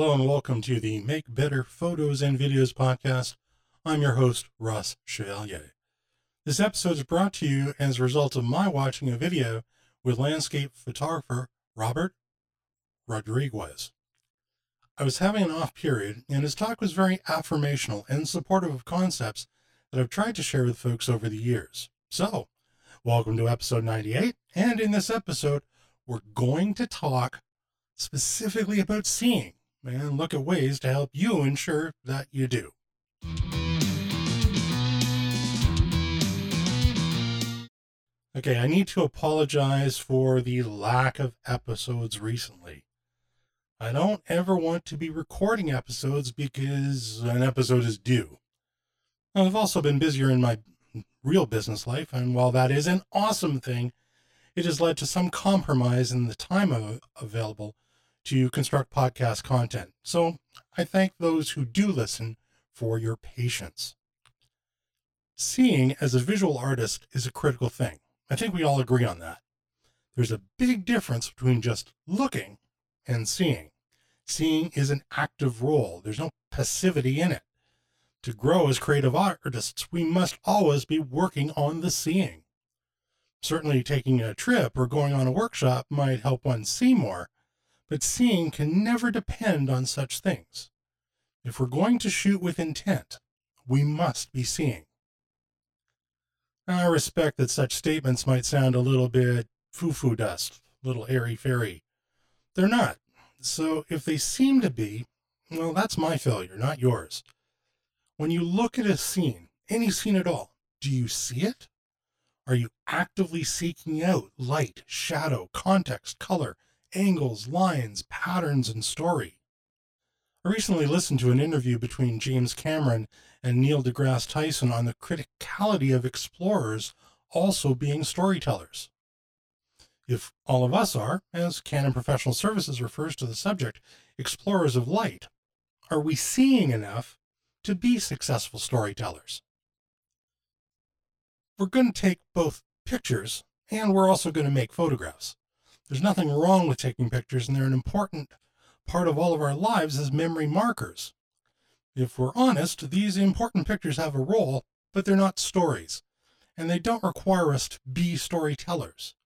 Hello and welcome to the Make Better Photos and Videos podcast. I'm your host, Ross Chevalier. This episode is brought to you as a result of my watching a video with landscape photographer Robert Rodriguez. I was having an off period, and his talk was very affirmational and supportive of concepts that I've tried to share with folks over the years. So, welcome to episode 98, and in this episode, we're going to talk specifically about seeing and look at ways to help you ensure that you do. Okay, I need to apologize for the lack of episodes recently. I don't ever want to be recording episodes because an episode is due. I've also been busier in my real business life, and while that is an awesome thing, it has led to some compromise in the time available to construct podcast content. So I thank those who do listen for your patience. Seeing as a visual artist is a critical thing. I think we all agree on that. There's a big difference between just looking and seeing. Seeing is an active role, there's no passivity in it. To grow as creative artists, we must always be working on the seeing. Certainly, taking a trip or going on a workshop might help one see more, but seeing can never depend on such things. If we're going to shoot with intent, we must be seeing. I respect that such statements might sound a little bit foo foo dust, little airy fairy. They're not. So if they seem to be, well, that's my failure, not yours. When you look at a scene, any scene at all, do you see it? Are you actively seeking out light, shadow, context, color, angles, lines, patterns, and story. I recently listened to an interview between James Cameron and Neil deGrasse Tyson on the criticality of explorers also being storytellers. If all of us are, as Canon Professional Services refers to the subject, explorers of light, are we seeing enough to be successful storytellers? We're going to take both pictures and we're also going to make photographs. There's nothing wrong with taking pictures, and they're an important part of all of our lives as memory markers. If we're honest, these important pictures have a role, but they're not stories, and they don't require us to be storytellers.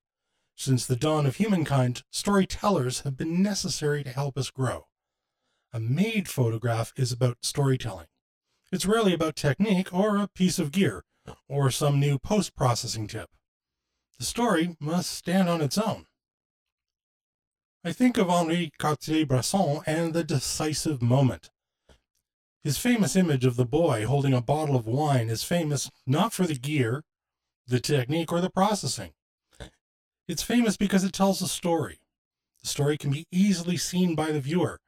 Since the dawn of humankind, storytellers have been necessary to help us grow. A made photograph is about storytelling. It's rarely about technique or a piece of gear or some new post processing tip. The story must stand on its own. I think of Henri Cartier-Bresson and the decisive moment. His famous image of the boy holding a bottle of wine is famous not for the gear, the technique, or the processing. It's famous because it tells a story. The story can be easily seen by the viewer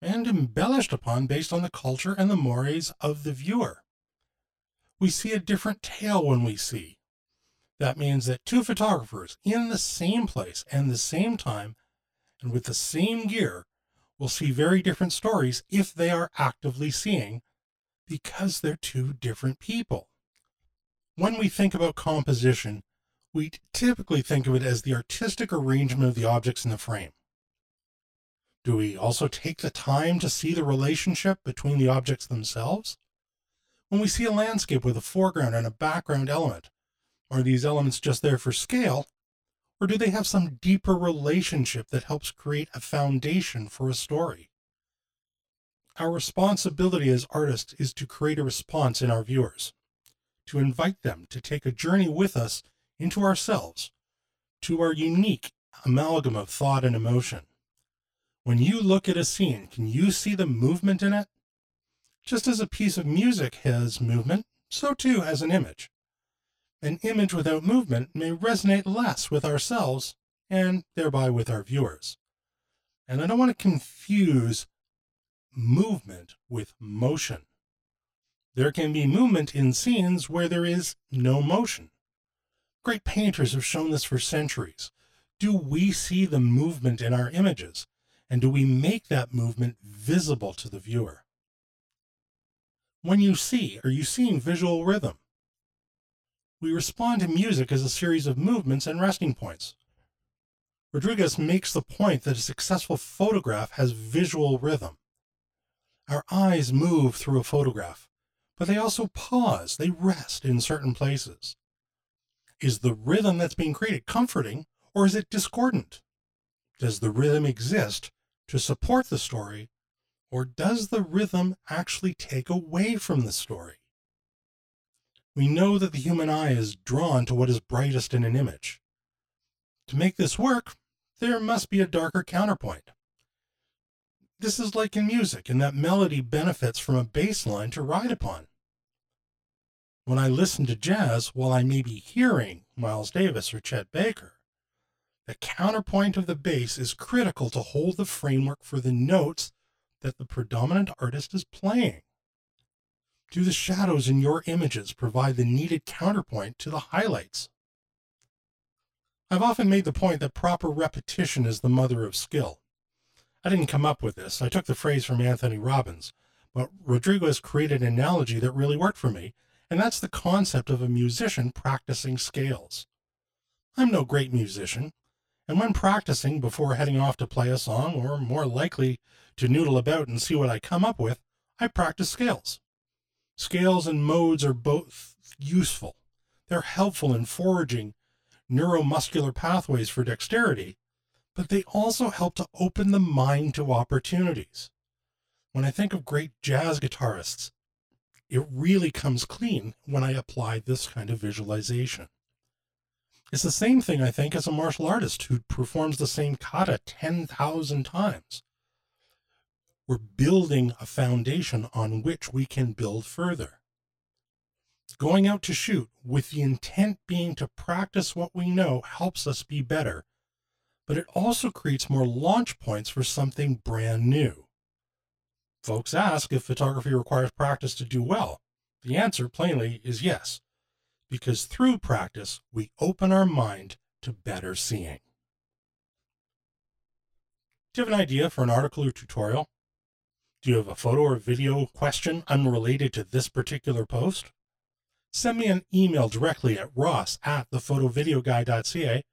and embellished upon based on the culture and the mores of the viewer. We see a different tale when we see. That means that two photographers in the same place and the same time and with the same gear will see very different stories if they are actively seeing because they're two different people. When we think about composition, we typically think of it as the artistic arrangement of the objects in the frame. Do we also take the time to see the relationship between the objects themselves? When we see a landscape with a foreground and a background element, are these elements just there for scale, or do they have some deeper relationship that helps create a foundation for a story? Our responsibility as artists is to create a response in our viewers, to invite them to take a journey with us into ourselves, to our unique amalgam of thought and emotion. When you look at a scene, can you see the movement in it? Just as a piece of music has movement, so too has an image an image without movement may resonate less with ourselves and thereby with our viewers. And I don't want to confuse movement with motion. There can be movement in scenes where there is no motion. Great painters have shown this for centuries. Do we see the movement in our images? And do we make that movement visible to the viewer? When you see, are you seeing visual rhythm? We respond to music as a series of movements and resting points. Rodriguez makes the point that a successful photograph has visual rhythm. Our eyes move through a photograph, but they also pause, they rest in certain places. Is the rhythm that's being created comforting or is it discordant? Does the rhythm exist to support the story or does the rhythm actually take away from the story? We know that the human eye is drawn to what is brightest in an image. To make this work, there must be a darker counterpoint. This is like in music, in that melody benefits from a bass line to ride upon. When I listen to jazz, while I may be hearing Miles Davis or Chet Baker, the counterpoint of the bass is critical to hold the framework for the notes that the predominant artist is playing. Do the shadows in your images provide the needed counterpoint to the highlights? I've often made the point that proper repetition is the mother of skill. I didn't come up with this. I took the phrase from Anthony Robbins, but Rodrigo has created an analogy that really worked for me, and that's the concept of a musician practicing scales. I'm no great musician, and when practicing before heading off to play a song, or more likely to noodle about and see what I come up with, I practice scales. Scales and modes are both useful. They're helpful in foraging neuromuscular pathways for dexterity, but they also help to open the mind to opportunities. When I think of great jazz guitarists, it really comes clean when I apply this kind of visualization. It's the same thing, I think, as a martial artist who performs the same kata 10,000 times. We're building a foundation on which we can build further. Going out to shoot with the intent being to practice what we know helps us be better, but it also creates more launch points for something brand new. Folks ask if photography requires practice to do well. The answer, plainly, is yes, because through practice, we open our mind to better seeing. Do you have an idea for an article or tutorial? Do you have a photo or video question unrelated to this particular post? send me an email directly at ross at thephotovideoguy.ca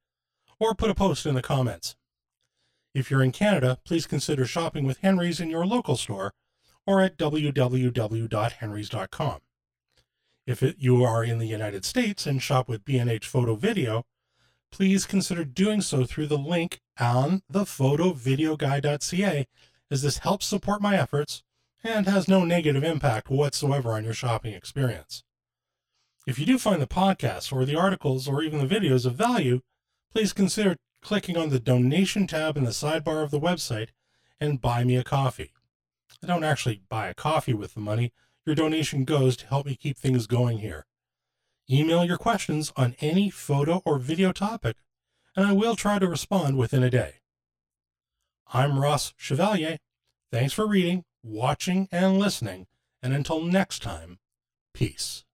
or put a post in the comments. If you're in Canada, please consider shopping with Henry's in your local store or at www.henrys.com. If it, you are in the United States and shop with B&H Photo Video, please consider doing so through the link on thephotovideoguy.ca as this helps support my efforts and has no negative impact whatsoever on your shopping experience. If you do find the podcast or the articles or even the videos of value, please consider clicking on the donation tab in the sidebar of the website and buy me a coffee. I don't actually buy a coffee with the money. Your donation goes to help me keep things going here. Email your questions on any photo or video topic, and I will try to respond within a day. I'm Ross Chevalier. Thanks for reading, watching, and listening, and until next time, peace.